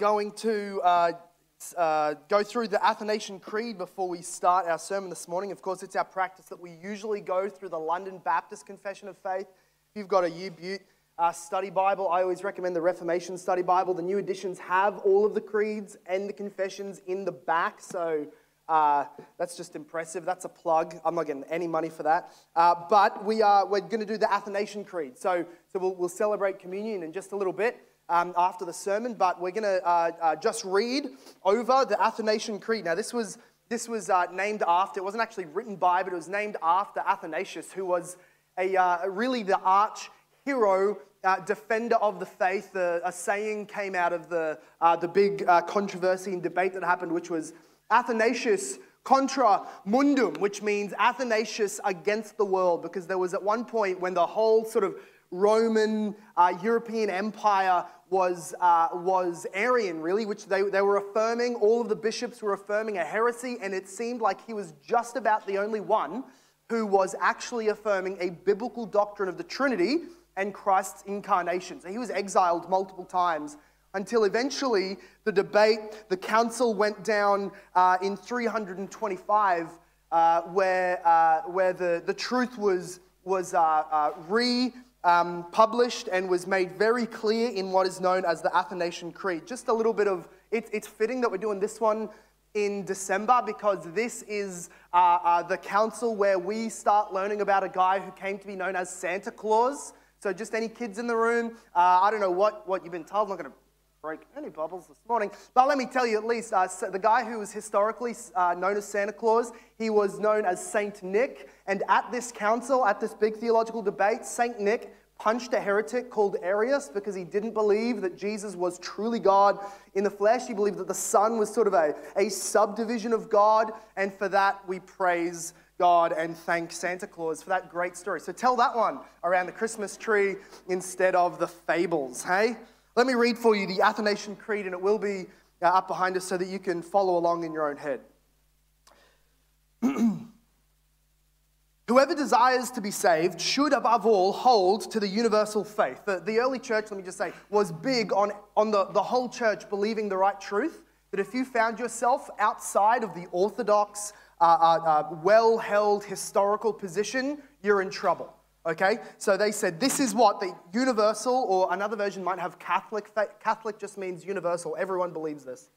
going to uh, uh, go through the Athanasian Creed before we start our sermon this morning. Of course, it's our practice that we usually go through the London Baptist Confession of Faith. If you've got a U Butte uh, study Bible, I always recommend the Reformation Study Bible. The new editions have all of the creeds and the confessions in the back, so uh, that's just impressive. That's a plug. I'm not getting any money for that. Uh, but we are, we're going to do the Athanasian Creed. So, so we'll, we'll celebrate communion in just a little bit um, after the sermon, but we're going to uh, uh, just read over the Athanasian Creed. Now, this was, this was uh, named after, it wasn't actually written by, but it was named after Athanasius, who was a, uh, really the arch hero, uh, defender of the faith. a saying came out of the, uh, the big controversy and debate that happened, which was Athanasius contra mundum, which means Athanasius against the world, because there was at one point when the whole sort of Roman uh, European Empire was, uh, was Arian, really, which they, they were affirming. All of the bishops were affirming a heresy, and it seemed like he was just about the only one who was actually affirming a biblical doctrine of the Trinity and Christ's incarnation. So he was exiled multiple times until eventually the debate, the council went down uh, in 325, uh, where, uh, where the, the truth was, was uh, uh, re um, published and was made very clear in what is known as the Athanasian Creed. Just a little bit of it, it's fitting that we're doing this one in December because this is uh, uh, the council where we start learning about a guy who came to be known as Santa Claus. So, just any kids in the room, uh, I don't know what, what you've been told. I'm not going to break any bubbles this morning. But let me tell you at least, uh, the guy who was historically uh, known as Santa Claus, he was known as Saint Nick. And at this council, at this big theological debate, Saint Nick punched a heretic called Arius because he didn't believe that Jesus was truly God in the flesh. He believed that the Son was sort of a, a subdivision of God. And for that, we praise God and thank Santa Claus for that great story. So tell that one around the Christmas tree instead of the fables, hey? Let me read for you the Athanasian Creed, and it will be uh, up behind us so that you can follow along in your own head. Whoever desires to be saved should, above all, hold to the universal faith. The, the early church, let me just say, was big on, on the, the whole church believing the right truth. That if you found yourself outside of the orthodox, uh, uh, uh, well held historical position, you're in trouble. Okay? So they said this is what the universal, or another version might have Catholic. Catholic just means universal. Everyone believes this.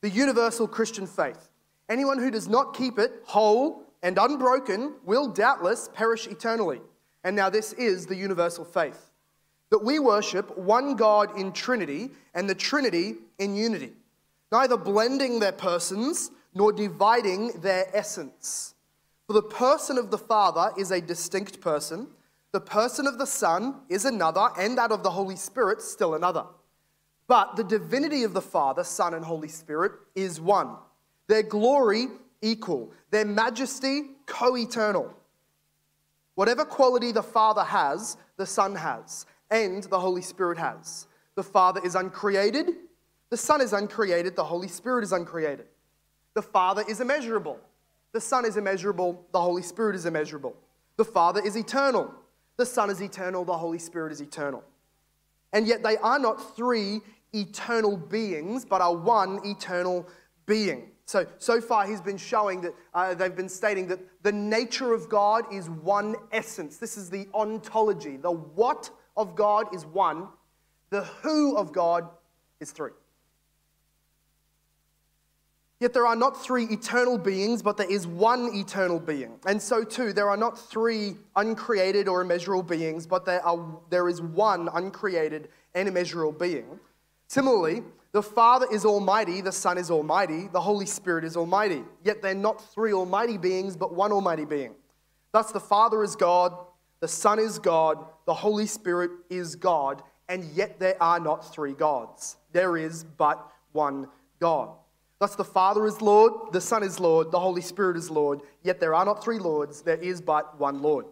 The universal Christian faith. Anyone who does not keep it whole and unbroken will doubtless perish eternally. And now this is the universal faith that we worship one God in Trinity and the Trinity in unity, neither blending their persons nor dividing their essence. For the person of the Father is a distinct person, the person of the Son is another, and that of the Holy Spirit still another. But the divinity of the Father, Son, and Holy Spirit is one. Their glory equal, their majesty co eternal. Whatever quality the Father has, the Son has, and the Holy Spirit has. The Father is uncreated, the Son is uncreated, the Holy Spirit is uncreated. The Father is immeasurable, the Son is immeasurable, the Holy Spirit is immeasurable. The Father is eternal, the Son is eternal, the Holy Spirit is eternal. And yet they are not three eternal beings, but are one eternal being. So, so far, he's been showing that uh, they've been stating that the nature of God is one essence. This is the ontology. The what of God is one, the who of God is three. Yet there are not three eternal beings, but there is one eternal being. And so, too, there are not three uncreated or immeasurable beings, but there, are, there is one uncreated and immeasurable being. Similarly, the Father is almighty, the Son is almighty, the Holy Spirit is almighty. Yet they're not three almighty beings, but one almighty being. Thus, the Father is God, the Son is God, the Holy Spirit is God, and yet there are not three gods. There is but one God. Thus, the Father is Lord, the Son is Lord, the Holy Spirit is Lord, yet there are not three Lords, there is but one Lord.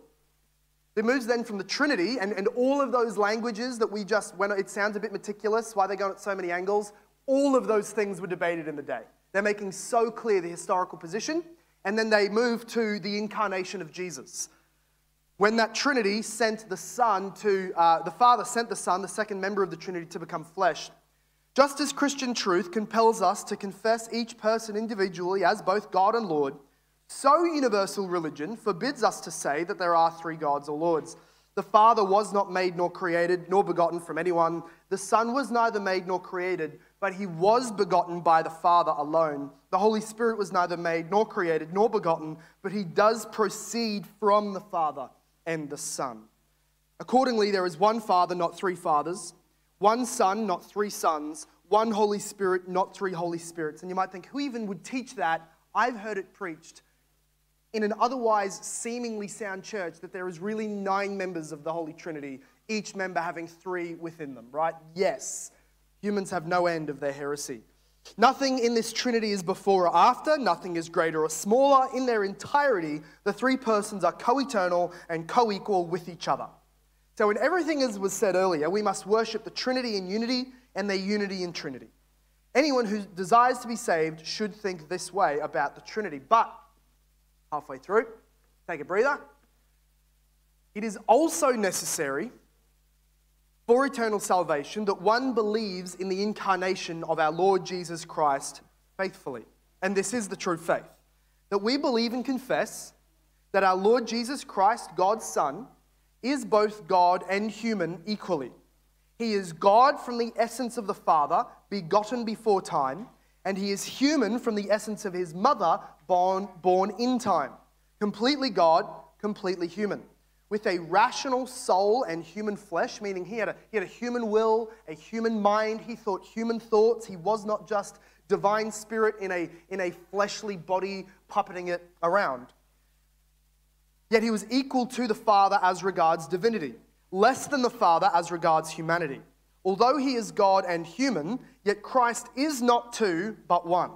It moves then from the Trinity and, and all of those languages that we just, when it sounds a bit meticulous, why they're going at so many angles, all of those things were debated in the day. They're making so clear the historical position, and then they move to the incarnation of Jesus. When that Trinity sent the Son to, uh, the Father sent the Son, the second member of the Trinity, to become flesh, Just as Christian truth compels us to confess each person individually as both God and Lord, so universal religion forbids us to say that there are three gods or lords. The Father was not made nor created, nor begotten from anyone. The Son was neither made nor created, but he was begotten by the Father alone. The Holy Spirit was neither made nor created nor begotten, but he does proceed from the Father and the Son. Accordingly, there is one Father, not three fathers, one Son, not three sons, one Holy Spirit, not three Holy Spirits. And you might think, who even would teach that? I've heard it preached in an otherwise seemingly sound church that there is really nine members of the Holy Trinity, each member having three within them, right? Yes, humans have no end of their heresy. Nothing in this Trinity is before or after, nothing is greater or smaller. In their entirety, the three persons are co eternal and co equal with each other. So, in everything as was said earlier, we must worship the Trinity in unity and their unity in Trinity. Anyone who desires to be saved should think this way about the Trinity. But, halfway through, take a breather. It is also necessary for eternal salvation that one believes in the incarnation of our Lord Jesus Christ faithfully. And this is the true faith that we believe and confess that our Lord Jesus Christ, God's Son, is both God and human equally. He is God from the essence of the Father, begotten before time, and he is human from the essence of his mother, born, born in time. Completely God, completely human with a rational soul and human flesh, meaning he had, a, he had a human will, a human mind. He thought human thoughts. He was not just divine spirit in a, in a fleshly body puppeting it around. Yet he was equal to the Father as regards divinity, less than the Father as regards humanity. Although he is God and human, yet Christ is not two, but one.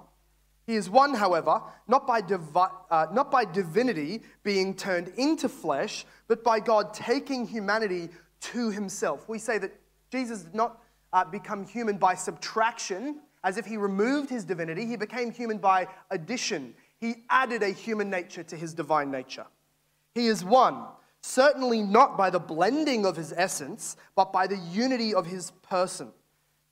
He is one, however, not by, divi- uh, not by divinity being turned into flesh, but by God taking humanity to himself. We say that Jesus did not uh, become human by subtraction, as if he removed his divinity. He became human by addition. He added a human nature to his divine nature. He is one, certainly not by the blending of his essence, but by the unity of his person.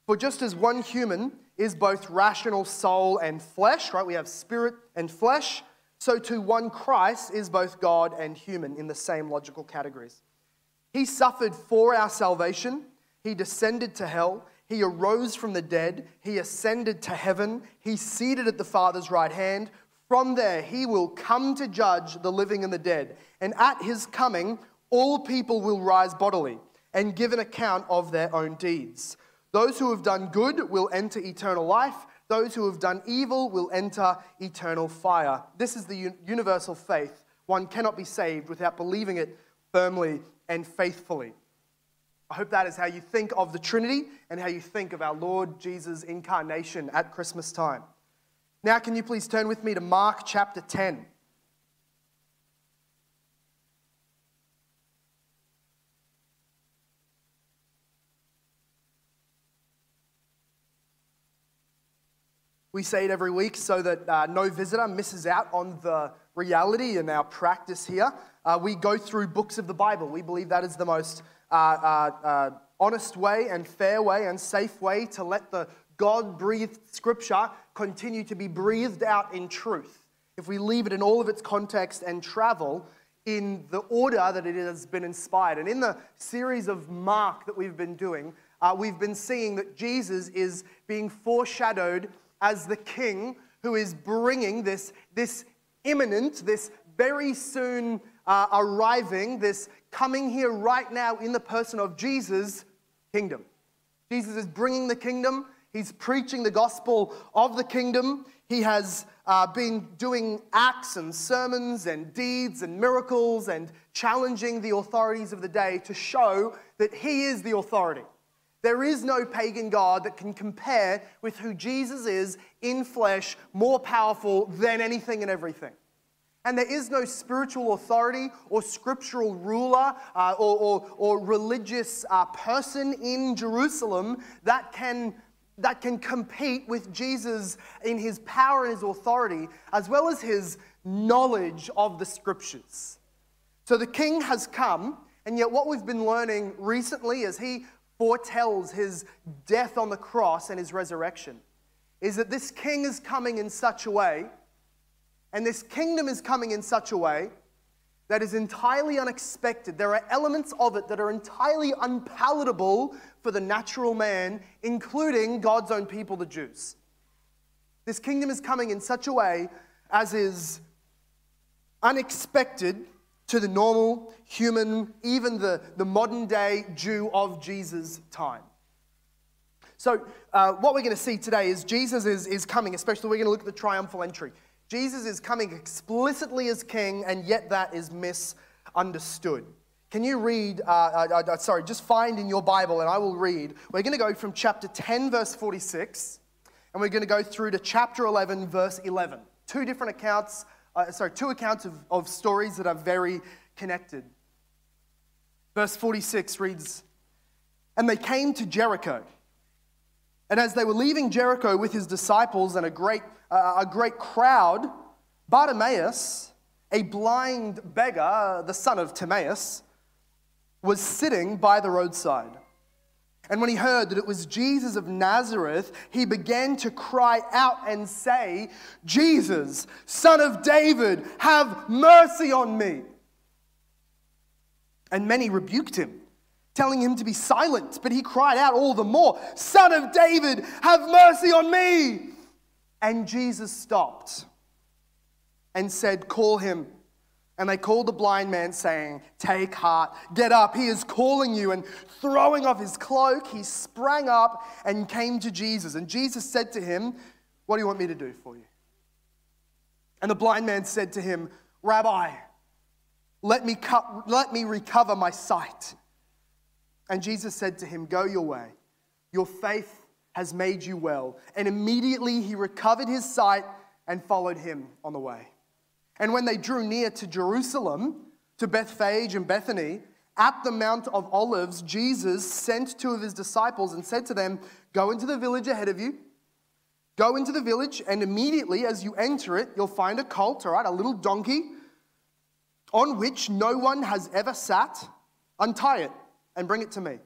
For just as one human is both rational soul and flesh, right? We have spirit and flesh. So too, one Christ is both God and human in the same logical categories. He suffered for our salvation. He descended to hell. He arose from the dead. He ascended to heaven. He's seated at the Father's right hand. From there, he will come to judge the living and the dead. And at his coming, all people will rise bodily and give an account of their own deeds. Those who have done good will enter eternal life. Those who have done evil will enter eternal fire. This is the universal faith. One cannot be saved without believing it firmly and faithfully. I hope that is how you think of the Trinity and how you think of our Lord Jesus' incarnation at Christmas time. Now, can you please turn with me to Mark chapter 10? We say it every week so that uh, no visitor misses out on the reality and our practice here. Uh, we go through books of the Bible. We believe that is the most uh, uh, uh honest way and fair way and safe way to let the God breathed scripture continue to be breathed out in truth. If we leave it in all of its context and travel in the order that it has been inspired. And in the series of Mark that we've been doing, uh, we've been seeing that Jesus is being foreshadowed as the king who is bringing this, this imminent, this very soon uh, arriving, this coming here right now in the person of Jesus' kingdom. Jesus is bringing the kingdom. He's preaching the gospel of the kingdom. He has uh, been doing acts and sermons and deeds and miracles and challenging the authorities of the day to show that he is the authority. There is no pagan God that can compare with who Jesus is in flesh, more powerful than anything and everything. And there is no spiritual authority or scriptural ruler uh, or, or, or, religious uh, person in Jerusalem that can, that can compete with Jesus in his power and his authority, as well as his knowledge of the scriptures. So the king has come, and yet what we've been learning recently as he foretells his death on the cross and his resurrection is that this king is coming in such a way, and this kingdom is coming in such a way that is entirely unexpected. There are elements of it that are entirely unpalatable for the natural man, including God's own people, the Jews. This kingdom is coming in such a way as is unexpected to the normal human, even the, the modern day Jew of Jesus' time. So, uh, what we're going to see today is Jesus is, is coming, especially we're going to look at the triumphal entry. Jesus is coming explicitly as king, and yet that is misunderstood. Can you read, uh, uh, uh, sorry, just find in your Bible, and I will read. We're going to go from chapter 10, verse 46, and we're going to go through to chapter 11, verse 11. Two different accounts, uh, sorry, two accounts of, of stories that are very connected. Verse 46 reads And they came to Jericho. And as they were leaving Jericho with his disciples and a great a great crowd, Bartimaeus, a blind beggar, the son of Timaeus, was sitting by the roadside. And when he heard that it was Jesus of Nazareth, he began to cry out and say, Jesus, son of David, have mercy on me. And many rebuked him, telling him to be silent. But he cried out all the more, Son of David, have mercy on me. And Jesus stopped and said, Call him. And they called the blind man, saying, Take heart, get up, he is calling you. And throwing off his cloak, he sprang up and came to Jesus. And Jesus said to him, What do you want me to do for you? And the blind man said to him, Rabbi, let me, cut, let me recover my sight. And Jesus said to him, Go your way. Your faith has made you well. And immediately he recovered his sight and followed him on the way. And when they drew near to Jerusalem, to Bethphage and Bethany, at the Mount of Olives, Jesus sent two of his disciples and said to them, Go into the village ahead of you. Go into the village, and immediately as you enter it, you'll find a colt, all right, a little donkey on which no one has ever sat. Untie it and bring it to me.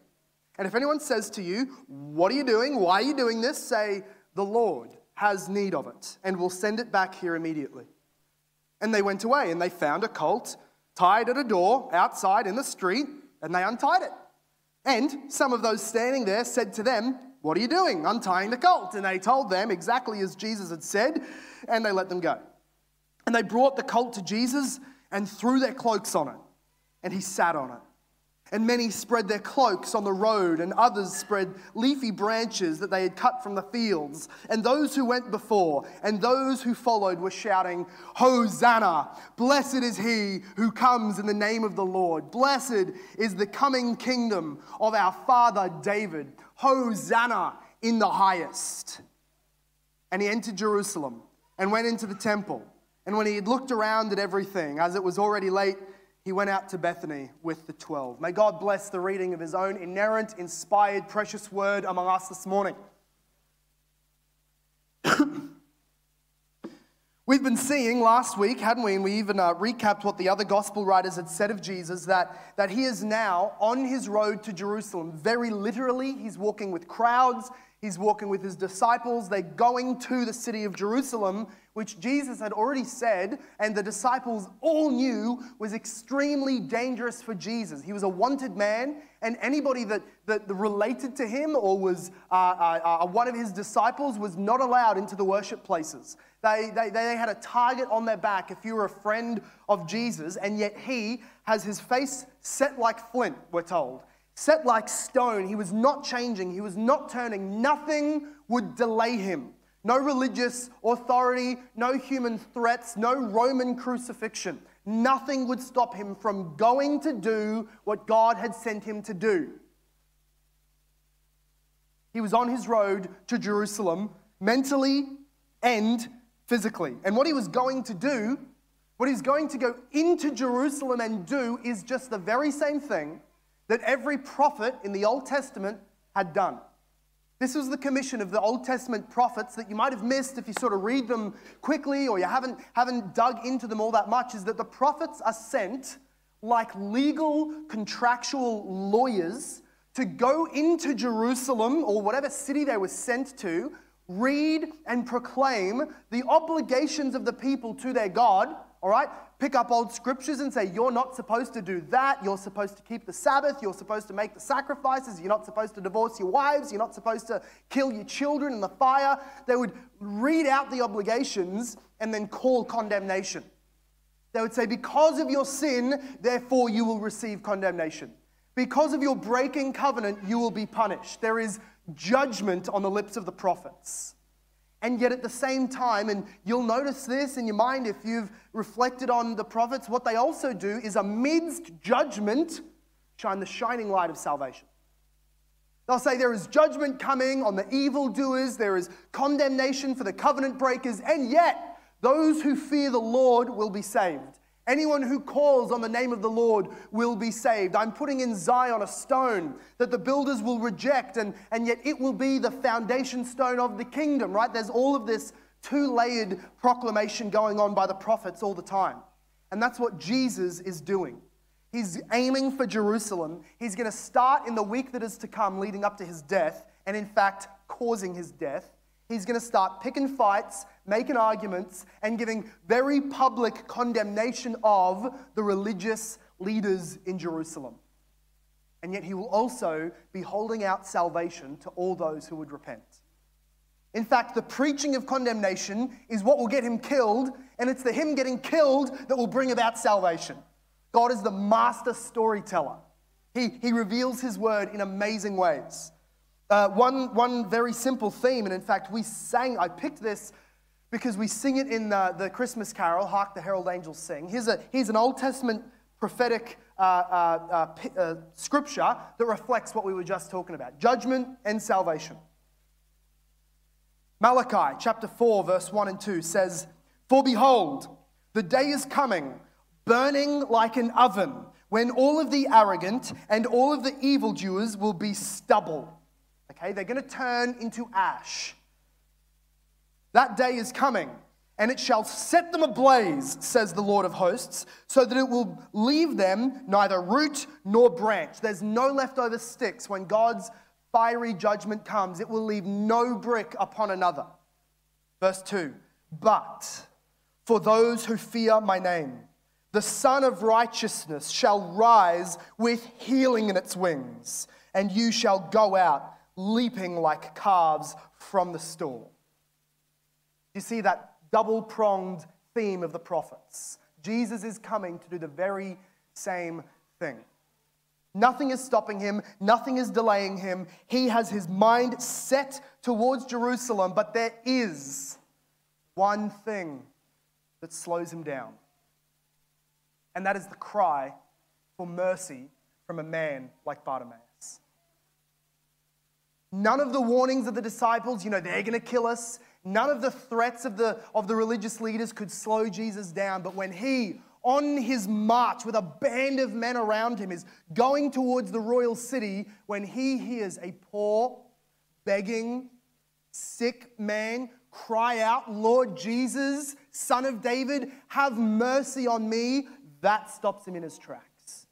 And if anyone says to you, What are you doing? Why are you doing this? say, The Lord has need of it, and will send it back here immediately. And they went away, and they found a colt tied at a door outside in the street, and they untied it. And some of those standing there said to them, What are you doing? Untying the colt. And they told them exactly as Jesus had said, and they let them go. And they brought the colt to Jesus and threw their cloaks on it, and he sat on it. And many spread their cloaks on the road, and others spread leafy branches that they had cut from the fields. And those who went before and those who followed were shouting, Hosanna! Blessed is he who comes in the name of the Lord. Blessed is the coming kingdom of our father David. Hosanna in the highest. And he entered Jerusalem and went into the temple. And when he had looked around at everything, as it was already late, he went out to Bethany with the 12. May God bless the reading of his own inerrant, inspired, precious word among us this morning. We've been seeing last week, hadn't we? And we even uh, recapped what the other gospel writers had said of Jesus that, that he is now on his road to Jerusalem. Very literally, he's walking with crowds, he's walking with his disciples. They're going to the city of Jerusalem which Jesus had already said, and the disciples all knew was extremely dangerous for Jesus. He was a wanted man, and anybody that, that related to him or was uh, uh, uh, one of his disciples was not allowed into the worship places. They, they, they had a target on their back if you were a friend of Jesus, and yet he has his face set like flint, we're told. Set like stone. He was not changing, he was not turning. Nothing would delay him. No religious authority, no human threats, no Roman crucifixion. Nothing would stop him from going to do what God had sent him to do. He was on his road to Jerusalem mentally and physically. And what he was going to do, what he's going to go into Jerusalem and do, is just the very same thing that every prophet in the Old Testament had done. This was the commission of the Old Testament prophets that you might have missed if you sort of read them quickly or you haven't, haven't dug into them all that much is that the prophets are sent like legal contractual lawyers to go into Jerusalem or whatever city they were sent to, read and proclaim the obligations of the people to their God, all right? Pick up old scriptures and say, You're not supposed to do that. You're supposed to keep the Sabbath. You're supposed to make the sacrifices. You're not supposed to divorce your wives. You're not supposed to kill your children in the fire. They would read out the obligations and then call condemnation. They would say, Because of your sin, therefore you will receive condemnation. Because of your breaking covenant, you will be punished. There is judgment on the lips of the prophets. And yet, at the same time, and you'll notice this in your mind if you've reflected on the prophets, what they also do is, amidst judgment, shine the shining light of salvation. They'll say there is judgment coming on the evildoers, there is condemnation for the covenant breakers, and yet those who fear the Lord will be saved. Anyone who calls on the name of the Lord will be saved. I'm putting in Zion a stone that the builders will reject, and, and yet it will be the foundation stone of the kingdom, right? There's all of this two layered proclamation going on by the prophets all the time. And that's what Jesus is doing. He's aiming for Jerusalem. He's going to start in the week that is to come, leading up to his death, and in fact, causing his death. He's going to start picking fights, making arguments, and giving very public condemnation of the religious leaders in Jerusalem. And yet he will also be holding out salvation to all those who would repent. In fact, the preaching of condemnation is what will get him killed, and it's the him getting killed that will bring about salvation. God is the master storyteller. He, he reveals his word in amazing ways. Uh, one, one very simple theme, and in fact, we sang, I picked this because we sing it in the, the Christmas carol, Hark the Herald Angels Sing. Here's, a, here's an Old Testament prophetic uh, uh, uh, uh scripture that reflects what we were just talking about judgment and salvation. Malachi chapter 4, verse 1 and 2 says, For behold, the day is coming, burning like an oven, when all of the arrogant and all of the evildoers will be stubble Okay, they're going to turn into ash. That day is coming, and it shall set them ablaze, says the Lord of hosts, so that it will leave them neither root nor branch. There's no leftover sticks when God's fiery judgment comes, it will leave no brick upon another. Verse 2 But for those who fear my name, the Sun of Righteousness shall rise with healing in its wings, and you shall go out leaping like calves from the stall. You see that double pronged theme of the prophets. Jesus is coming to do the very same thing. Nothing is stopping him, nothing is delaying him. He has his mind set towards Jerusalem, but there is one thing that slows him down. And that is the cry for mercy from a man like Bartimaeus. None of the warnings of the disciples, you know, they're going to kill us. None of the threats of the, of the religious leaders could slow Jesus down. But when he, on his march with a band of men around him, is going towards the royal city, when he hears a poor, begging, sick man cry out, Lord Jesus, Son of David, have mercy on me, that stops him in his tracks.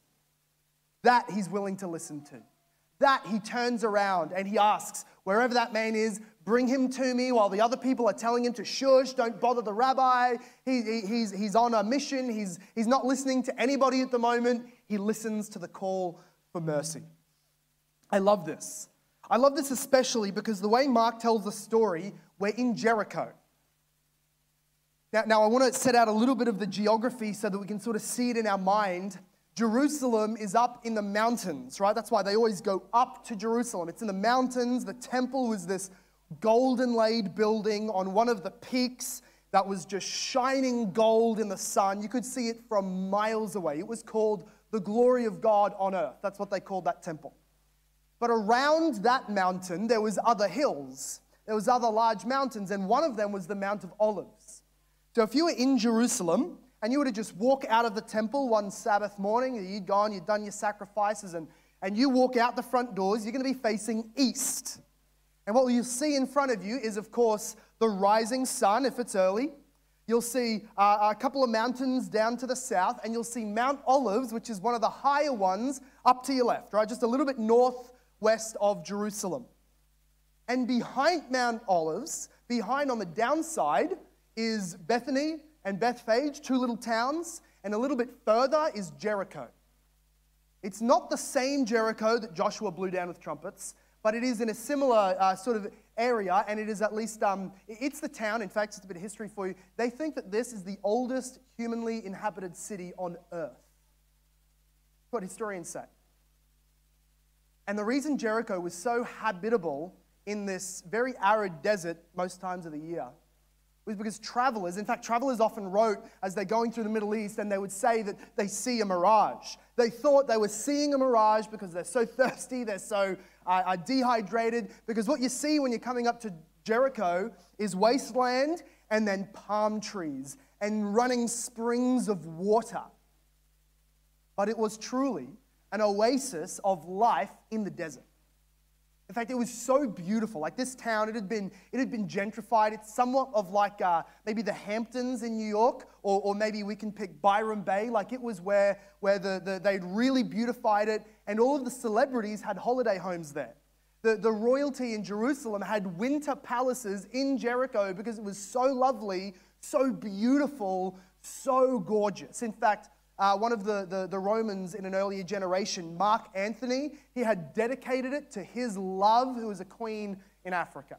That he's willing to listen to that, he turns around and he asks, wherever that man is, bring him to me while the other people are telling him to shush, don't bother the rabbi. He, he, he's, he's on a mission, he's, he's not listening to anybody at the moment. He listens to the call for mercy. I love this. I love this especially because the way Mark tells the story, we're in Jericho. Now, now I want to set out a little bit of the geography so that we can sort of see it in our mind. Jerusalem is up in the mountains, right? That's why they always go up to Jerusalem. It's in the mountains. The temple was this golden laid building on one of the peaks that was just shining gold in the sun. You could see it from miles away. It was called the glory of God on earth. That's what they called that temple. But around that mountain, there was other hills. There was other large mountains, and one of them was the Mount of Olives. So if you were in Jerusalem, and you were to just walk out of the temple one Sabbath morning, you'd gone, you'd done your sacrifices, and, and you walk out the front doors, you're going to be facing east. And what you'll see in front of you is, of course, the rising sun if it's early. You'll see uh, a couple of mountains down to the south, and you'll see Mount Olives, which is one of the higher ones, up to your left, right? Just a little bit northwest of Jerusalem. And behind Mount Olives, behind on the downside, is Bethany and Bethphage, two little towns, and a little bit further is Jericho. It's not the same Jericho that Joshua blew down with trumpets, but it is in a similar uh, sort of area, and it is at least, um, it's the town, in fact, it's a bit of history for you. They think that this is the oldest humanly inhabited city on earth. That's what historians say. And the reason Jericho was so habitable in this very arid desert most times of the year was because travelers, in fact, travelers often wrote as they're going through the Middle East and they would say that they see a mirage. They thought they were seeing a mirage because they're so thirsty, they're so uh, uh, dehydrated. Because what you see when you're coming up to Jericho is wasteland and then palm trees and running springs of water. But it was truly an oasis of life in the desert. In fact, it was so beautiful. Like this town, it had been, it had been gentrified. It's somewhat of like uh, maybe the Hamptons in New York, or, or maybe we can pick Byron Bay. Like it was where, where the, the, they'd really beautified it, and all of the celebrities had holiday homes there. The, the royalty in Jerusalem had winter palaces in Jericho because it was so lovely, so beautiful, so gorgeous. In fact, uh, one of the, the, the, Romans in an earlier generation, Mark Antony, he had dedicated it to his love, who was a queen in Africa.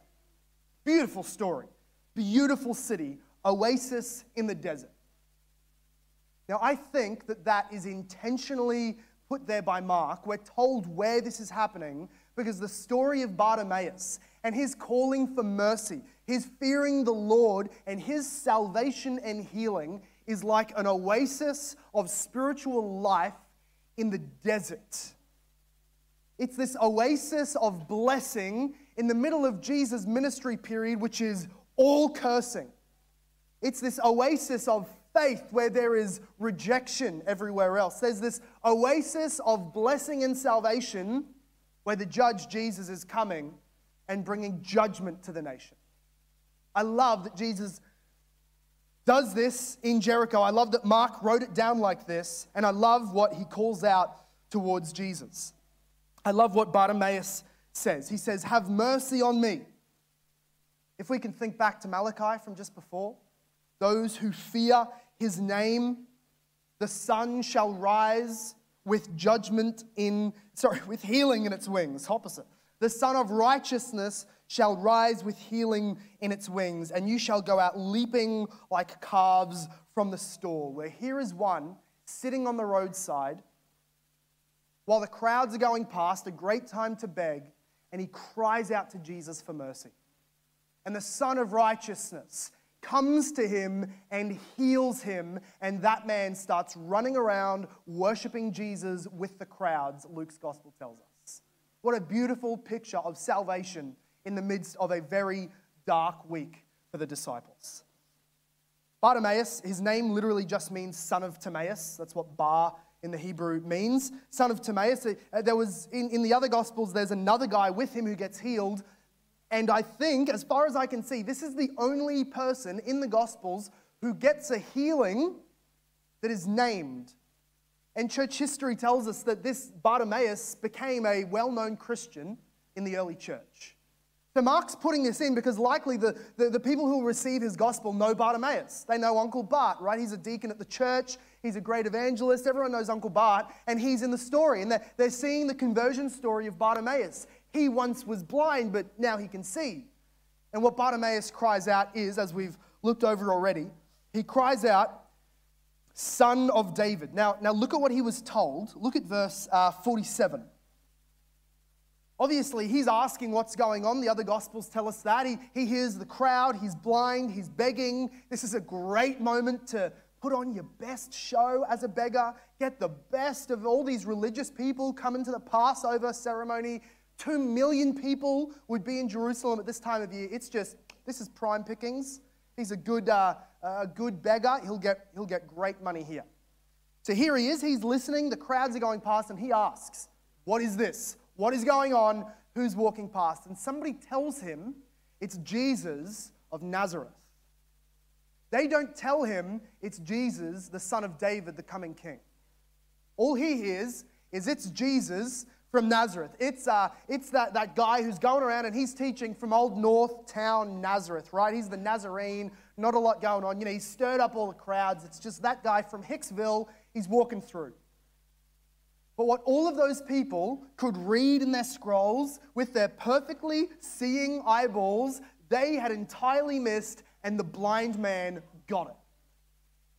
Beautiful story, beautiful city, oasis in the desert. Now, I think that that is intentionally put there by Mark. We're told where this is happening because the story of Bartimaeus and his calling for mercy, his fearing the Lord, and his salvation and healing is like an oasis of spiritual life in the desert. It's this oasis of blessing in the middle of Jesus' ministry period, which is all cursing. It's this oasis of faith where there is rejection everywhere else. There's this oasis of blessing and salvation where the judge Jesus is coming and bringing judgment to the nation. I love that Jesus does this in Jericho. I love that Mark wrote it down like this, and I love what he calls out towards Jesus. I love what Bartimaeus says. He says, Have mercy on me. If we can think back to Malachi from just before, those who fear his name, the sun shall rise with judgment in, sorry, with healing in its wings. Opposite. The sun of righteousness shall rise with healing in its wings, and you shall go out leaping like calves from the stall. Where here is one sitting on the roadside while the crowds are going past, a great time to beg, and he cries out to Jesus for mercy. And the Son of Righteousness comes to him and heals him, and that man starts running around worshiping Jesus with the crowds, Luke's gospel tells us. What a beautiful picture of salvation in the midst of a very dark week for the disciples. Bartimaeus, his name literally just means son of Timaeus. That's what Bar in the Hebrew means. Son of Timaeus. Uh, there was, in, in the other Gospels, there's another guy with him who gets healed. And I think, as far as I can see, this is the only person in the Gospels who gets a healing that is named. And church history tells us that this Bartimaeus became a well known Christian in the early church. So Mark's putting this in because likely the, the, the, people who receive his gospel know Bartimaeus. They know Uncle Bart, right? He's a deacon at the church. He's a great evangelist. Everyone knows Uncle Bart, and he's in the story. And they're, they're seeing the conversion story of Bartimaeus. He once was blind, but now he can see. And what Bartimaeus cries out is, as we've looked over already, he cries out, Son of David. Now, now look at what he was told. Look at verse uh, 47. Obviously, he's asking what's going on. The other Gospels tell us that. He, he hears the crowd, he's blind, he's begging. This is a great moment to put on your best show as a beggar, get the best of all these religious people come into the Passover ceremony. Two million people would be in Jerusalem at this time of year. It's just, this is prime pickings. He's a good, uh, a good beggar. He'll get, he'll get great money here. So here he is. He's listening. The crowds are going past, and he asks, What is this? What is going on? Who's walking past? And somebody tells him it's Jesus of Nazareth. They don't tell him it's Jesus, the son of David, the coming king. All he hears is it's Jesus from Nazareth. It's, uh, it's that, that guy who's going around and he's teaching from old North Town Nazareth, right? He's the Nazarene, not a lot going on. You know, he's stirred up all the crowds. It's just that guy from Hicksville, he's walking through. But what all of those people could read in their scrolls with their perfectly seeing eyeballs, they had entirely missed, and the blind man got it.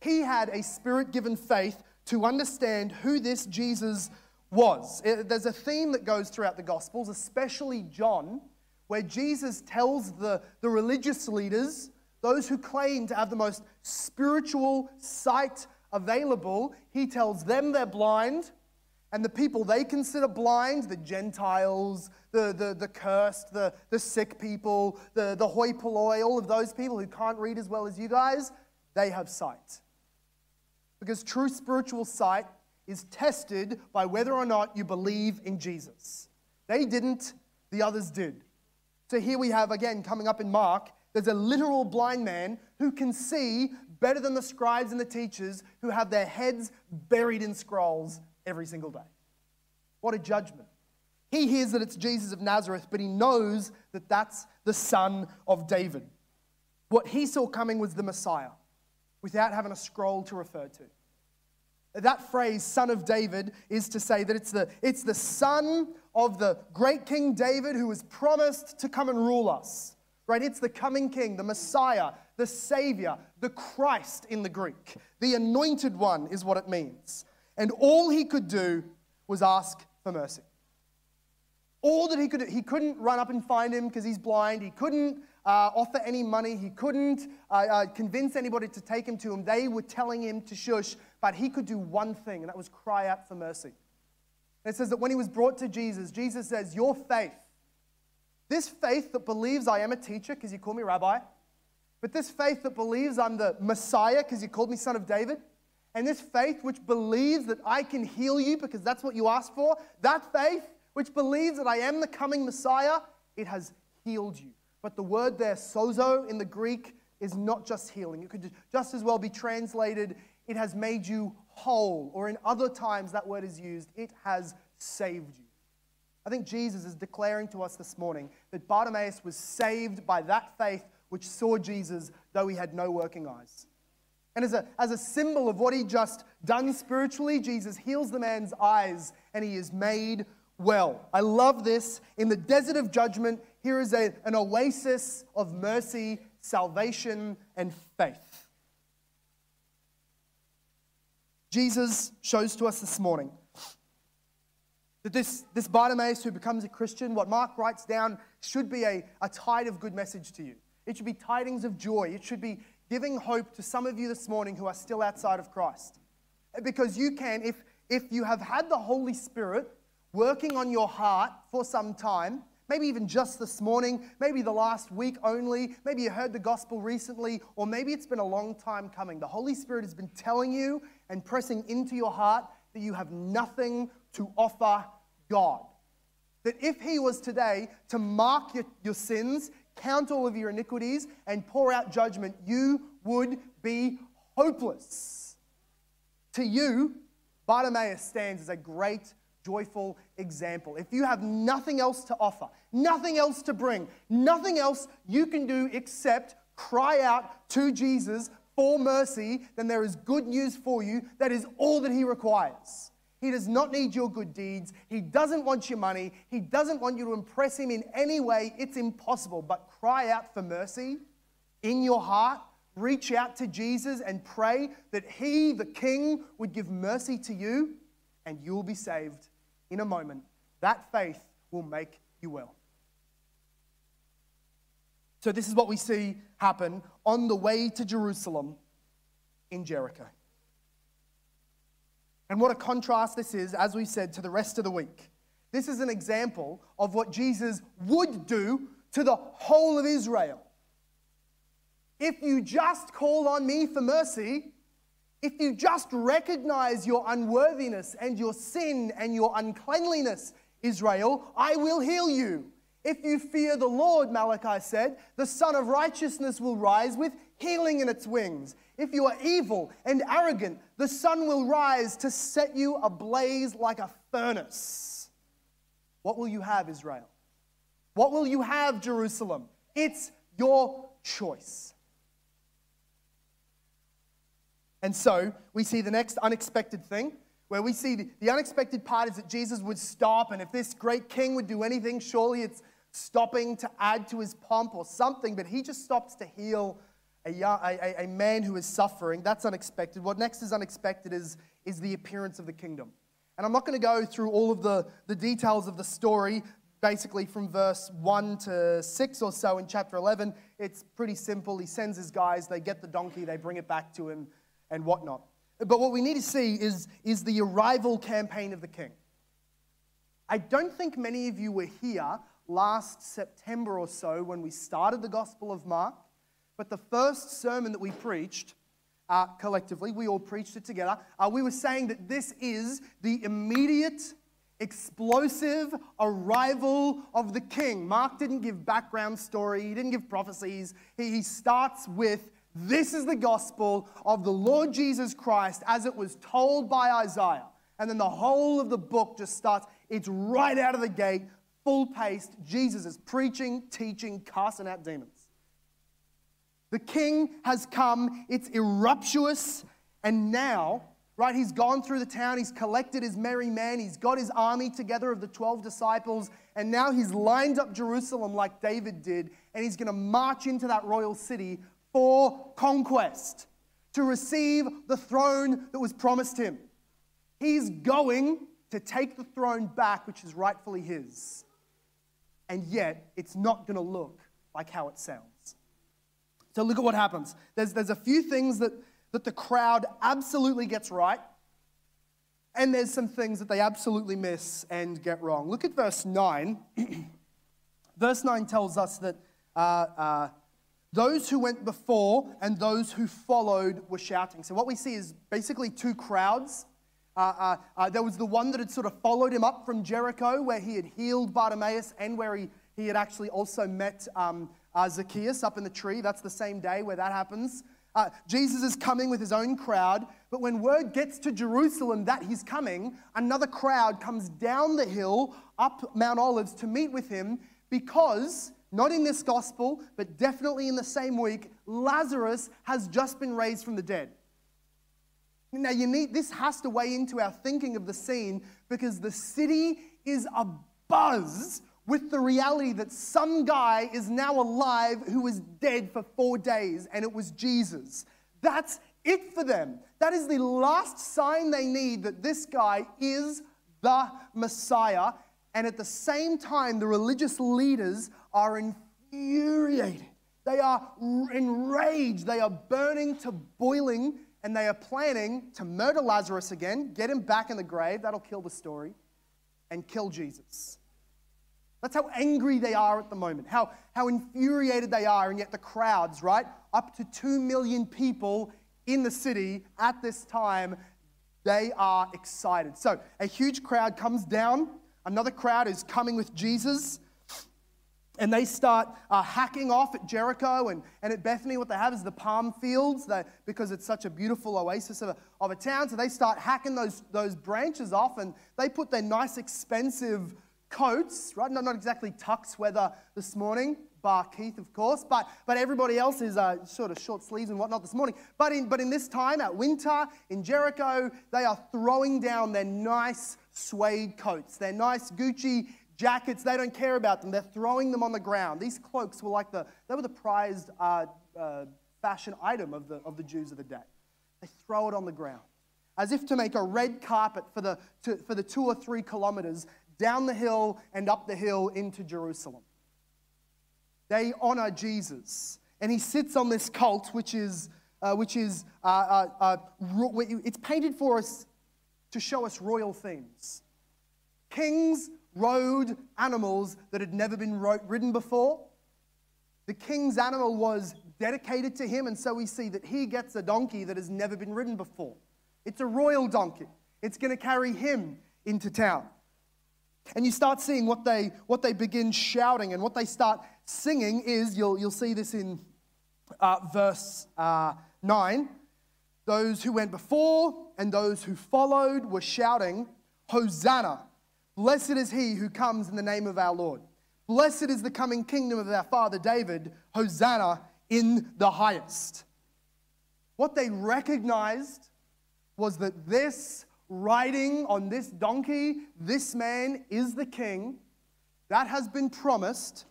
He had a spirit given faith to understand who this Jesus was. There's a theme that goes throughout the Gospels, especially John, where Jesus tells the, the religious leaders, those who claim to have the most spiritual sight available, he tells them they're blind, and the people they consider blind, the Gentiles, the, the, the cursed, the, the sick people, the, the hoi polloi, all of those people who can't read as well as you guys, they have sight. Because true spiritual sight is tested by whether or not you believe in Jesus. They didn't, the others did. So here we have, again, coming up in Mark, there's a literal blind man who can see better than the scribes and the teachers who have their heads buried in scrolls every single day. What a judgment. He hears that it's Jesus of Nazareth, but he knows that that's the son of David. What he saw coming was the Messiah without having a scroll to refer to. That phrase, son of David, is to say that it's the, it's the son of the great King David who was promised to come and rule us. Right? It's the coming king, the Messiah, the Savior, the Christ in the Greek. The anointed one is what it means. And all he could do was ask for mercy. All that he could do, he couldn't run up and find him because he's blind. He couldn't uh, offer any money. He couldn't uh, uh, convince anybody to take him to him. They were telling him to shush, but he could do one thing, and that was cry out for mercy. It says that when he was brought to Jesus, Jesus says, Your faith, this faith that believes I am a teacher because you call me rabbi, but this faith that believes I'm the Messiah because you called me son of David, and this faith which believes that I can heal you because that's what you asked for, that faith which believes that I am the coming Messiah, it has healed you. But the word there, sozo, in the Greek, is not just healing. It could just as well be translated, it has made you whole. Or in other times, that word is used, it has saved you. I think Jesus is declaring to us this morning that Bartimaeus was saved by that faith which saw Jesus, though he had no working eyes. And as a, as a symbol of what he just done spiritually, Jesus heals the man's eyes and he is made well. I love this. In the desert of judgment, here is a, an oasis of mercy, salvation, and faith. Jesus shows to us this morning that this, this Bartimaeus who becomes a Christian, what Mark writes down, should be a, a tide of good message to you. It should be tidings of joy. It should be giving hope to some of you this morning who are still outside of Christ. Because you can, if, if you have had the Holy Spirit working on your heart for some time, maybe even just this morning, maybe the last week only, maybe you heard the gospel recently, or maybe it's been a long time coming. The Holy Spirit has been telling you and pressing into your heart that you have nothing to offer God. That if He was today to mark your, your sins, count all of your iniquities, and pour out judgment, you would be hopeless. To you, Bartimaeus stands as a great joyful example. If you have nothing else to offer, nothing else to bring, nothing else you can do except cry out to Jesus for mercy, then there is good news for you. That is all that He requires. He does not need your good deeds. He doesn't want your money. He doesn't want you to impress Him in any way. It's impossible. But cry out for mercy in your heart. Reach out to Jesus and pray that He, the King, would give mercy to you and you will be saved in a moment, that faith will make you well. So, this is what we see happen on the way to Jerusalem in Jericho. And what a contrast this is, as we said, to the rest of the week. This is an example of what Jesus would do to the whole of Israel. If you just call on me for mercy, if you just recognize your unworthiness and your sin and your uncleanliness, Israel, I will heal you. If you fear the Lord, Malachi said, the Sun of Righteousness will rise with healing in its wings. If you are evil and arrogant, the sun will rise to set you ablaze like a furnace. What will you have, Israel? What will you have, Jerusalem? It's your choice. And so we see the next unexpected thing, where we see the, the, unexpected part is that Jesus would stop, and if this great king would do anything, surely it's stopping to add to his pomp or something, but he just stops to heal a, a, a man who is suffering. That's unexpected. What next is unexpected is, is the appearance of the kingdom. And I'm not going to go through all of the, the details of the story, basically from verse 1 to 6 or so in chapter 11. It's pretty simple. He sends his guys, they get the donkey, they bring it back to him, and whatnot. But what we need to see is, is the arrival campaign of the king. I don't think many of you were here last September or so when we started the Gospel of Mark, but the first sermon that we preached uh, collectively, we all preached it together, uh, we were saying that this is the immediate, explosive arrival of the king. Mark didn't give background story, he didn't give prophecies. He, he starts with this is the gospel of the Lord Jesus Christ as it was told by Isaiah. And then the whole of the book just starts, it's right out of the gate, full paced. Jesus is preaching, teaching, casting out demons. The king has come, it's eruptuous, and now, right, he's gone through the town, he's collected his merry men, he's got his army together of the 12 disciples, and now he's lined up Jerusalem like David did, and he's going to march into that royal city for conquest, to receive the throne that was promised him. He's going to take the throne back, which is rightfully his. And yet, it's not going to look like how it sounds. So look at what happens. There's, there's a few things that, that the crowd absolutely gets right, and there's some things that they absolutely miss and get wrong. Look at verse 9. verse 9 tells us that uh, uh, those who went before and those who followed were shouting. So what we see is basically two crowds. Uh, uh, uh, there was the one that had sort of followed him up from Jericho, where he had healed Bartimaeus and where he, he had actually also met um, uh, Zacchaeus up in the tree. That's the same day where that happens. Uh, Jesus is coming with his own crowd, but when word gets to Jerusalem that he's coming, another crowd comes down the hill up Mount Olives to meet with him because, not in this gospel, but definitely in the same week, Lazarus has just been raised from the dead. Now, you need, this has to weigh into our thinking of the scene because the city is a buzz with the reality that some guy is now alive who was dead for four days, and it was Jesus. That's it for them. That is the last sign they need that this guy is the Messiah. And at the same time, the religious leaders are infuriated. They are enraged. They are burning to boiling, and they are planning to murder Lazarus again, get him back in the grave. That'll kill the story, and kill Jesus. That's how angry they are at the moment, how, how infuriated they are, and yet the crowds, right? Up to 2 million people in the city at this time, they are excited. So a huge crowd comes down, another crowd is coming with Jesus. And they start uh, hacking off at Jericho and, and at Bethany. What they have is the palm fields because it's such a beautiful oasis of a, of a town. So they start hacking those, those branches off and they put their nice, expensive coats, right? Not, not exactly tux weather this morning, bar Keith, of course, but, but everybody else is uh, sort of short sleeves and whatnot this morning. But in, but in this time, at winter, in Jericho, they are throwing down their nice suede coats, their nice Gucci jackets. They don't care about them. They're throwing them on the ground. These cloaks were like the, they were the prized uh, uh, fashion item of the, of the Jews of the day. They throw it on the ground as if to make a red carpet for the, to, for the two or three kilometers down the hill and up the hill into Jerusalem. They honor Jesus. And he sits on this colt, which is, uh, which is uh, uh, uh it's painted for us to show us royal themes. Kings rode animals that had never been ridden before. The king's animal was dedicated to him, and so we see that he gets a donkey that has never been ridden before. It's a royal donkey. It's going to carry him into town. And you start seeing what they, what they begin shouting and what they start singing is, you'll, you'll see this in uh, verse uh, 9. Those who went before and those who followed were shouting, Hosanna! Blessed is he who comes in the name of our Lord. Blessed is the coming kingdom of our father David. Hosanna in the highest. What they recognized was that this riding on this donkey, this man is the king that has been promised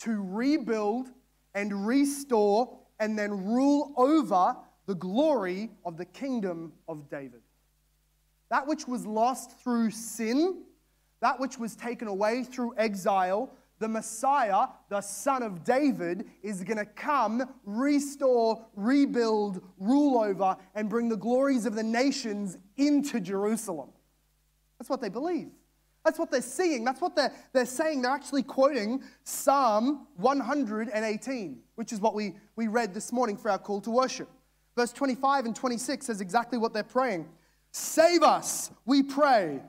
to rebuild and restore and then rule over the glory of the kingdom of David. That which was lost through sin, that which was taken away through exile, the Messiah, the son of David, is going to come, restore, rebuild, rule over, and bring the glories of the nations into Jerusalem. That's what they believe. That's what they're seeing. That's what they're, they're saying. They're actually quoting Psalm 118, which is what we, we read this morning for our call to worship. Verse 25 and 26 says exactly what they're praying Save us, we pray.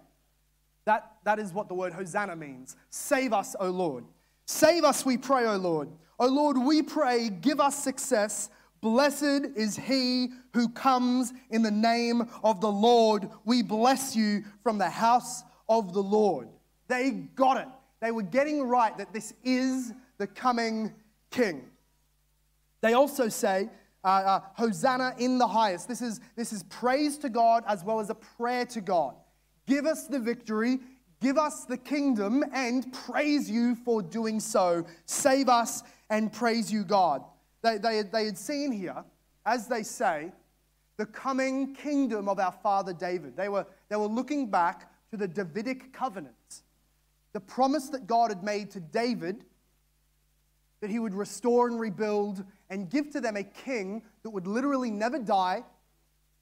That, that is what the word Hosanna means. Save us, O Lord. Save us, we pray, O Lord. O Lord, we pray, give us success. Blessed is he who comes in the name of the Lord. We bless you from the house of the Lord. They got it. They were getting right that this is the coming king. They also say, uh, uh, Hosanna in the highest. This is, this is praise to God as well as a prayer to God. Give us the victory, give us the kingdom, and praise you for doing so. Save us and praise you, God. They, they, they had seen here, as they say, the coming kingdom of our father David. They were, they were looking back to the Davidic covenant, the promise that God had made to David that he would restore and rebuild and give to them a king that would literally never die.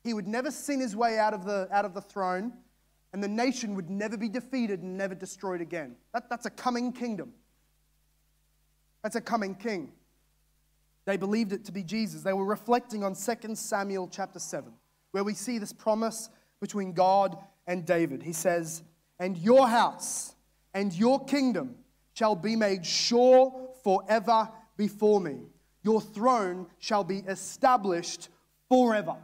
He would never sin his way out of the, out of the throne, and the nation would never be defeated and never destroyed again. That, that's a coming kingdom. That's a coming king. They believed it to be Jesus. They were reflecting on 2 Samuel chapter 7, where we see this promise between God and David. He says, And your house and your kingdom shall be made sure forever before me. Your throne shall be established forever.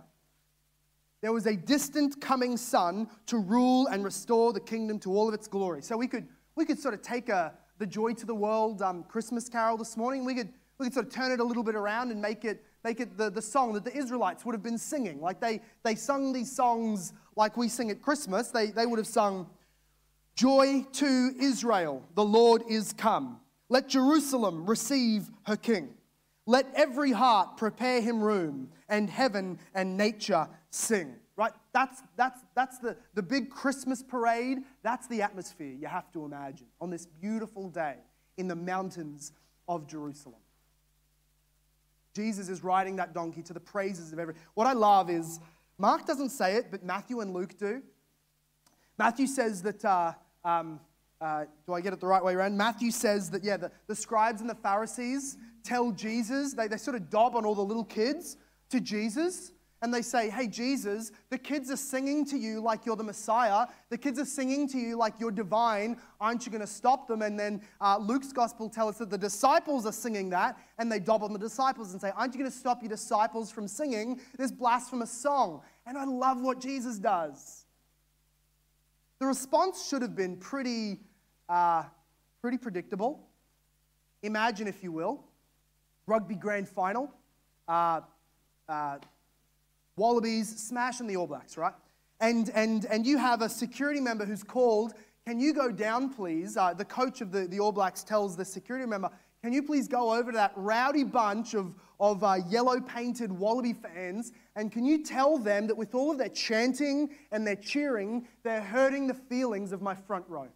There was a distant coming son to rule and restore the kingdom to all of its glory. So we could, we could sort of take a, the Joy to the World um, Christmas carol this morning. We could, we could sort of turn it a little bit around and make it, make it the, the song that the Israelites would have been singing. Like they, they sung these songs like we sing at Christmas. They, they would have sung, Joy to Israel, the Lord is come. Let Jerusalem receive her king. Let every heart prepare him room, and heaven and nature sing. Right? That's, that's, that's the, the big Christmas parade. That's the atmosphere you have to imagine on this beautiful day in the mountains of Jerusalem. Jesus is riding that donkey to the praises of every. What I love is Mark doesn't say it, but Matthew and Luke do. Matthew says that, uh, um, uh, do I get it the right way around? Matthew says that, yeah, the, the scribes and the Pharisees tell Jesus, they, they sort of dob on all the little kids to Jesus and they say, Hey, Jesus, the kids are singing to you like you're the Messiah. The kids are singing to you like you're divine. Aren't you going to stop them? And then uh, Luke's gospel tells us that the disciples are singing that, and they dob on the disciples and say, Aren't you going to stop your disciples from singing this blasphemous song? And I love what Jesus does. The response should have been pretty, uh, pretty predictable. Imagine, if you will, rugby grand final. Uh, uh, Wallabies smashing the All Blacks, right? And, and, and you have a security member who's called, Can you go down, please? Uh, the coach of the, the All Blacks tells the security member, Can you please go over to that rowdy bunch of, of uh, yellow painted Wallaby fans and can you tell them that with all of their chanting and their cheering, they're hurting the feelings of my front row?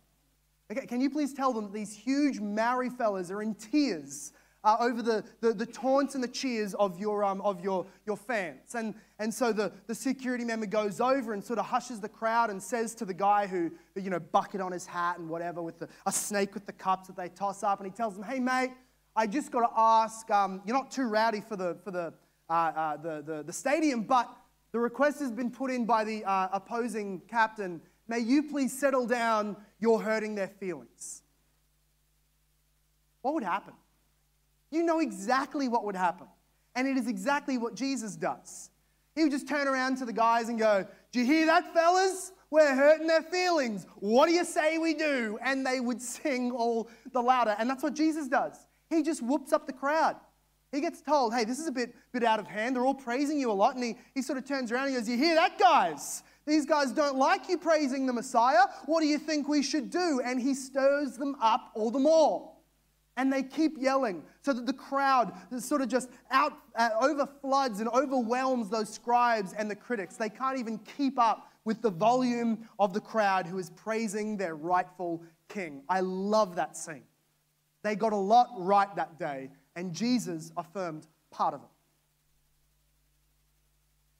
Okay, can you please tell them that these huge Maori fellas are in tears uh, over the, the, the, taunts and the cheers of your, um, of your, your fans. And, and so the, the security member goes over and sort of hushes the crowd and says to the guy who, you know, bucket on his hat and whatever with the, a snake with the cups that they toss up, and he tells him, hey, mate, I just got to ask, um, you're not too rowdy for, the, for the, uh, uh, the, the, the, stadium, but the request has been put in by the uh, opposing captain. May you please settle down, you're hurting their feelings. What would happen? You know exactly what would happen. And it is exactly what Jesus does. He would just turn around to the guys and go, Do you hear that, fellas? We're hurting their feelings. What do you say we do? And they would sing all the louder. And that's what Jesus does. He just whoops up the crowd. He gets told, hey, this is a bit, bit out of hand. They're all praising you a lot. And he, he sort of turns around and goes, You hear that, guys? These guys don't like you praising the Messiah. What do you think we should do? And he stirs them up all the more. And they keep yelling so that the crowd sort of just out uh, overfloods and overwhelms those scribes and the critics. They can't even keep up with the volume of the crowd who is praising their rightful king. I love that scene. They got a lot right that day, and Jesus affirmed part of it.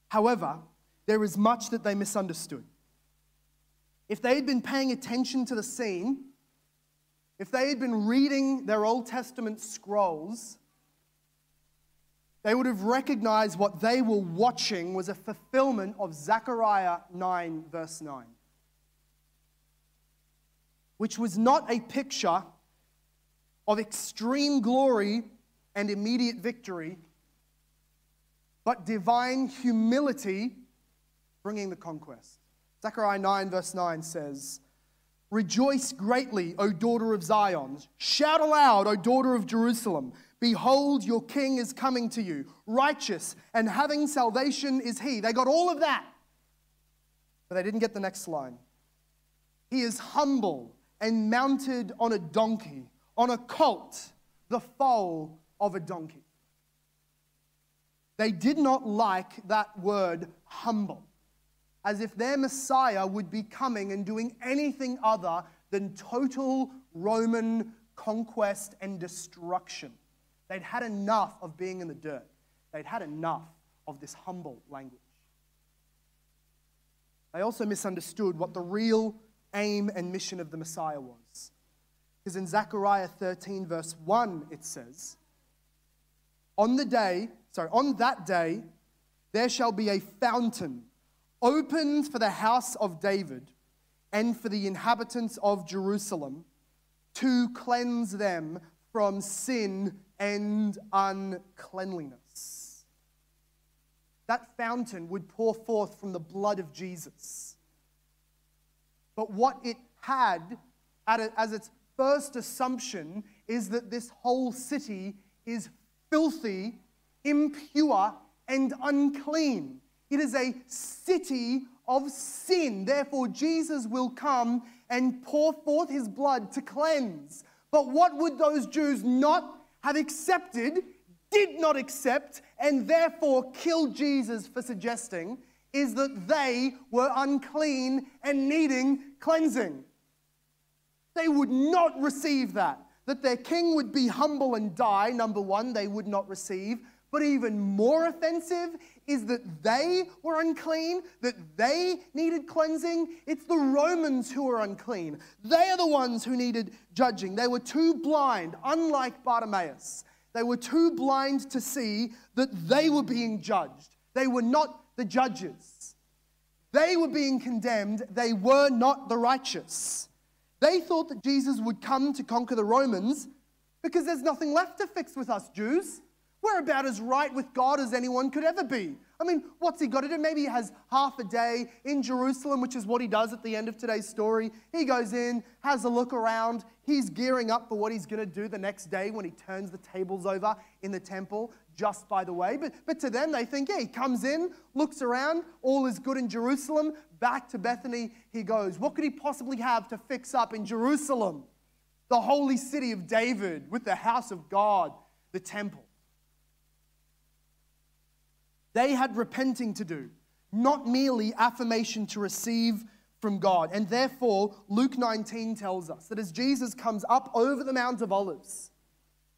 However, there is much that they misunderstood. If they had been paying attention to the scene, if they had been reading their Old Testament scrolls, they would have recognized what they were watching was a fulfillment of Zechariah 9, verse 9, which was not a picture of extreme glory and immediate victory, but divine humility bringing the conquest. Zechariah 9, verse 9 says, Rejoice greatly, O daughter of Zion. Shout aloud, O daughter of Jerusalem. Behold, your king is coming to you. Righteous and having salvation is he. They got all of that, but they didn't get the next line. He is humble and mounted on a donkey, on a colt, the foal of a donkey. They did not like that word humble, as if their Messiah would be coming and doing anything other than total Roman conquest and destruction. They'd had enough of being in the dirt, they'd had enough of this humble language. They also misunderstood what the real aim and mission of the Messiah was. Because in Zechariah 13, verse 1, it says, On the day, sorry, on that day, there shall be a fountain opened for the house of David and for the inhabitants of Jerusalem to cleanse them from sin and uncleanliness. That fountain would pour forth from the blood of Jesus. But what it had as its first assumption is that this whole city is filthy, impure, and unclean. It is a city of sin. Therefore, Jesus will come and pour forth his blood to cleanse. But what would those Jews not have accepted, did not accept, and therefore killed Jesus for suggesting is that they were unclean and needing cleansing. They would not receive that. That their king would be humble and die, number one, they would not receive. But even more offensive is that they were unclean, that they needed cleansing. It's the Romans who were unclean. They are the ones who needed judging. They were too blind, unlike Bartimaeus. They were too blind to see that they were being judged. They were not the judges. They were being condemned. They were not the righteous. They thought that Jesus would come to conquer the Romans because there's nothing left to fix with us Jews. We're about as right with God as anyone could ever be. I mean, what's he got to do? Maybe he has half a day in Jerusalem, which is what he does at the end of today's story. He goes in, has a look around. He's gearing up for what he's going to do the next day when he turns the tables over in the temple, just by the way. But, but to them, they think, yeah, he comes in, looks around, all is good in Jerusalem. Back to Bethany he goes. What could he possibly have to fix up in Jerusalem? The holy city of David with the house of God, the temple. They had repenting to do, not merely affirmation to receive from God. And therefore, Luke 19 tells us that as Jesus comes up over the Mount of Olives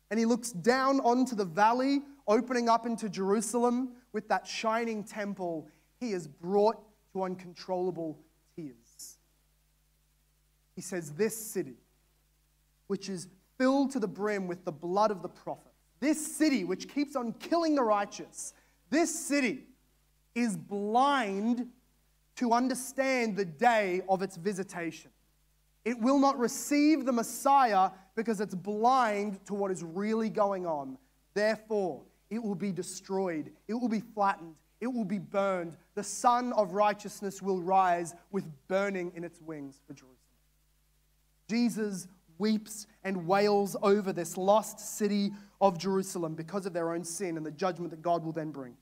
and he looks down onto the valley, opening up into Jerusalem with that shining temple, he is brought to uncontrollable tears. He says, This city, which is filled to the brim with the blood of the prophet, this city which keeps on killing the righteous, this city is blind to understand the day of its visitation. It will not receive the Messiah because it's blind to what is really going on. Therefore, it will be destroyed, it will be flattened, it will be burned. The sun of righteousness will rise with burning in its wings for Jerusalem. Jesus weeps and wails over this lost city of Jerusalem because of their own sin and the judgment that God will then bring.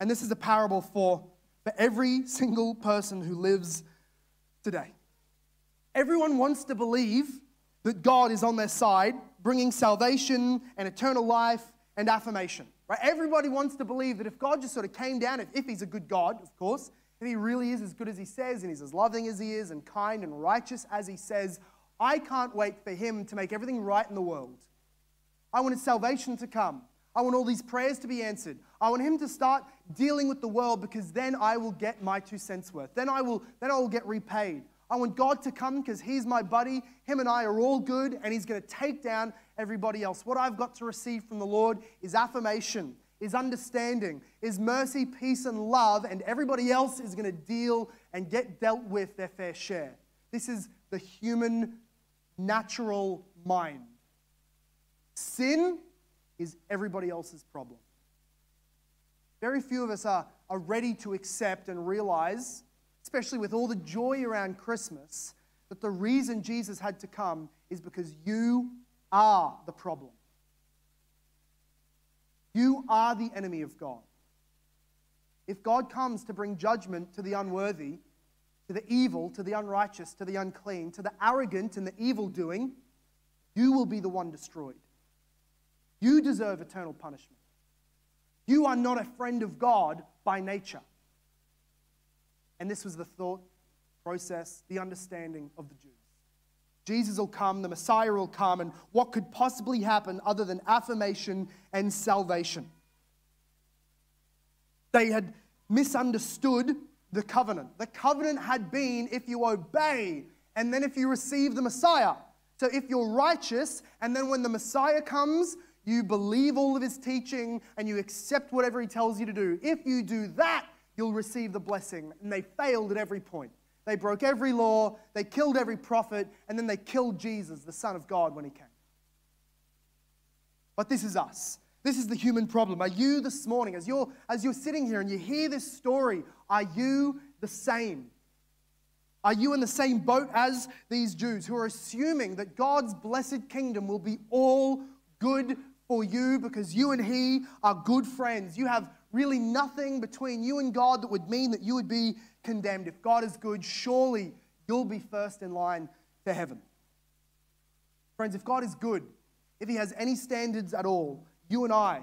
And this is a parable for, for every single person who lives today. Everyone wants to believe that God is on their side, bringing salvation and eternal life and affirmation. Right? Everybody wants to believe that if God just sort of came down, if, if He's a good God, of course, if He really is as good as He says, and He's as loving as He is, and kind and righteous as He says, I can't wait for Him to make everything right in the world. I want His salvation to come. I want all these prayers to be answered. I want Him to start dealing with the world because then I will get my two cents worth. Then I will, then I will get repaid. I want God to come because He's my buddy. Him and I are all good, and He's going to take down everybody else. What I've got to receive from the Lord is affirmation, is understanding, is mercy, peace, and love, and everybody else is going to deal and get dealt with their fair share. This is the human natural mind. Sin is everybody else's problem. Very few of us are, are ready to accept and realize, especially with all the joy around Christmas, that the reason Jesus had to come is because you are the problem. You are the enemy of God. If God comes to bring judgment to the unworthy, to the evil, to the unrighteous, to the unclean, to the arrogant and the evil doing, you will be the one destroyed. You deserve eternal punishment. You are not a friend of God by nature. And this was the thought process, the understanding of the Jews. Jesus will come, the Messiah will come, and what could possibly happen other than affirmation and salvation? They had misunderstood the covenant. The covenant had been if you obey and then if you receive the Messiah. So if you're righteous, and then when the Messiah comes, you believe all of his teaching and you accept whatever he tells you to do. If you do that, you'll receive the blessing. And they failed at every point. They broke every law, they killed every prophet, and then they killed Jesus, the Son of God, when he came. But this is us. This is the human problem. Are you this morning, as you're, as you're sitting here and you hear this story, are you the same? Are you in the same boat as these Jews who are assuming that God's blessed kingdom will be all good for you because you and He are good friends? You have really nothing between you and God that would mean that you would be condemned. If God is good, surely you'll be first in line to heaven. Friends, if God is good, if He has any standards at all, you and I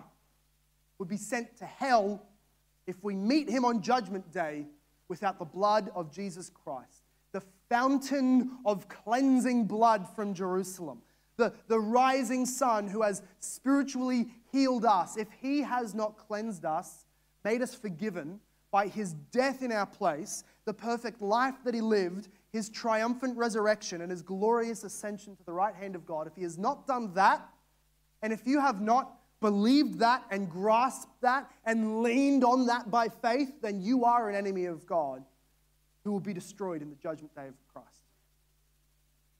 would be sent to hell if we meet Him on Judgment Day without the blood of Jesus Christ, the fountain of cleansing blood from Jerusalem, the, the rising sun who has spiritually healed us. If He has not cleansed us, made us forgiven, by his death in our place, the perfect life that he lived, his triumphant resurrection, and his glorious ascension to the right hand of God, if he has not done that, and if you have not believed that and grasped that and leaned on that by faith, then you are an enemy of God who will be destroyed in the judgment day of Christ.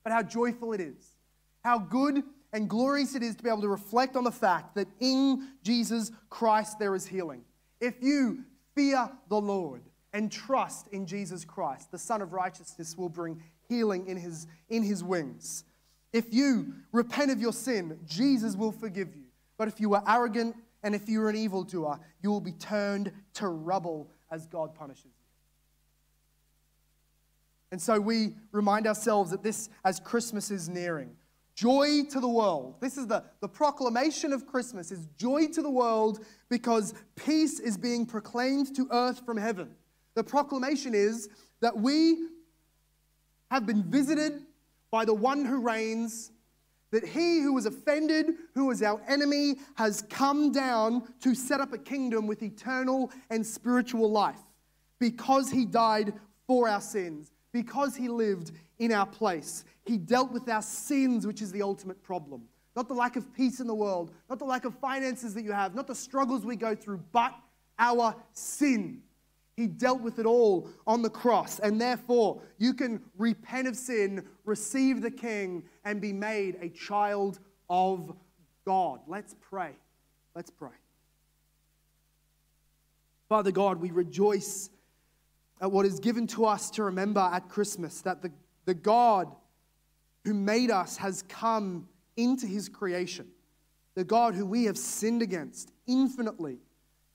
But how joyful it is, how good and glorious it is to be able to reflect on the fact that in Jesus Christ there is healing. If you Fear the Lord and trust in Jesus Christ. The Sun of Righteousness will bring healing in his, in his wings. If you repent of your sin, Jesus will forgive you. But if you are arrogant and if you are an evildoer, you will be turned to rubble as God punishes you. And so we remind ourselves that this, as Christmas is nearing, Joy to the world. This is the, the proclamation of Christmas is joy to the world because peace is being proclaimed to earth from heaven. The proclamation is that we have been visited by the one who reigns, that he who was offended, who was our enemy, has come down to set up a kingdom with eternal and spiritual life because he died for our sins, because he lived in our place. He dealt with our sins, which is the ultimate problem. Not the lack of peace in the world, not the lack of finances that you have, not the struggles we go through, but our sin. He dealt with it all on the cross. And therefore, you can repent of sin, receive the King, and be made a child of God. Let's pray. Let's pray. Father God, we rejoice at what is given to us to remember at Christmas that the, the God who made us has come into his creation. The God who we have sinned against infinitely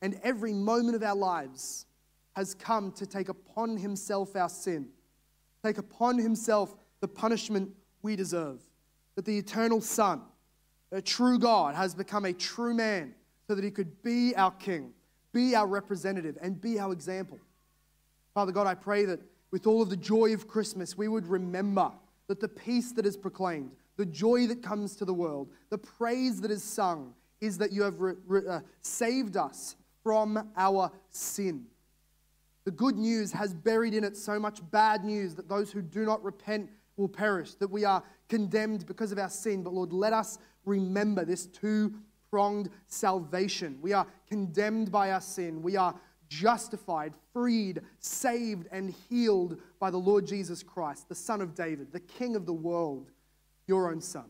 and every moment of our lives has come to take upon himself our sin, take upon himself the punishment we deserve. That the eternal Son, a true God, has become a true man so that he could be our king, be our representative, and be our example. Father God, I pray that with all of the joy of Christmas, we would remember that the peace that is proclaimed, the joy that comes to the world, the praise that is sung, is that you have re- re- uh, saved us from our sin. The good news has buried in it so much bad news that those who do not repent will perish, that we are condemned because of our sin. But Lord, let us remember this two pronged salvation. We are condemned by our sin. We are justified, freed, saved, and healed by the Lord Jesus Christ, the Son of David, the King of the world, your own Son.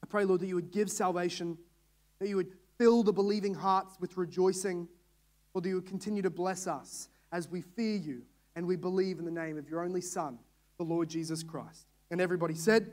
I pray, Lord, that you would give salvation, that you would fill the believing hearts with rejoicing, or that you would continue to bless us as we fear you and we believe in the name of your only Son, the Lord Jesus Christ. And everybody said,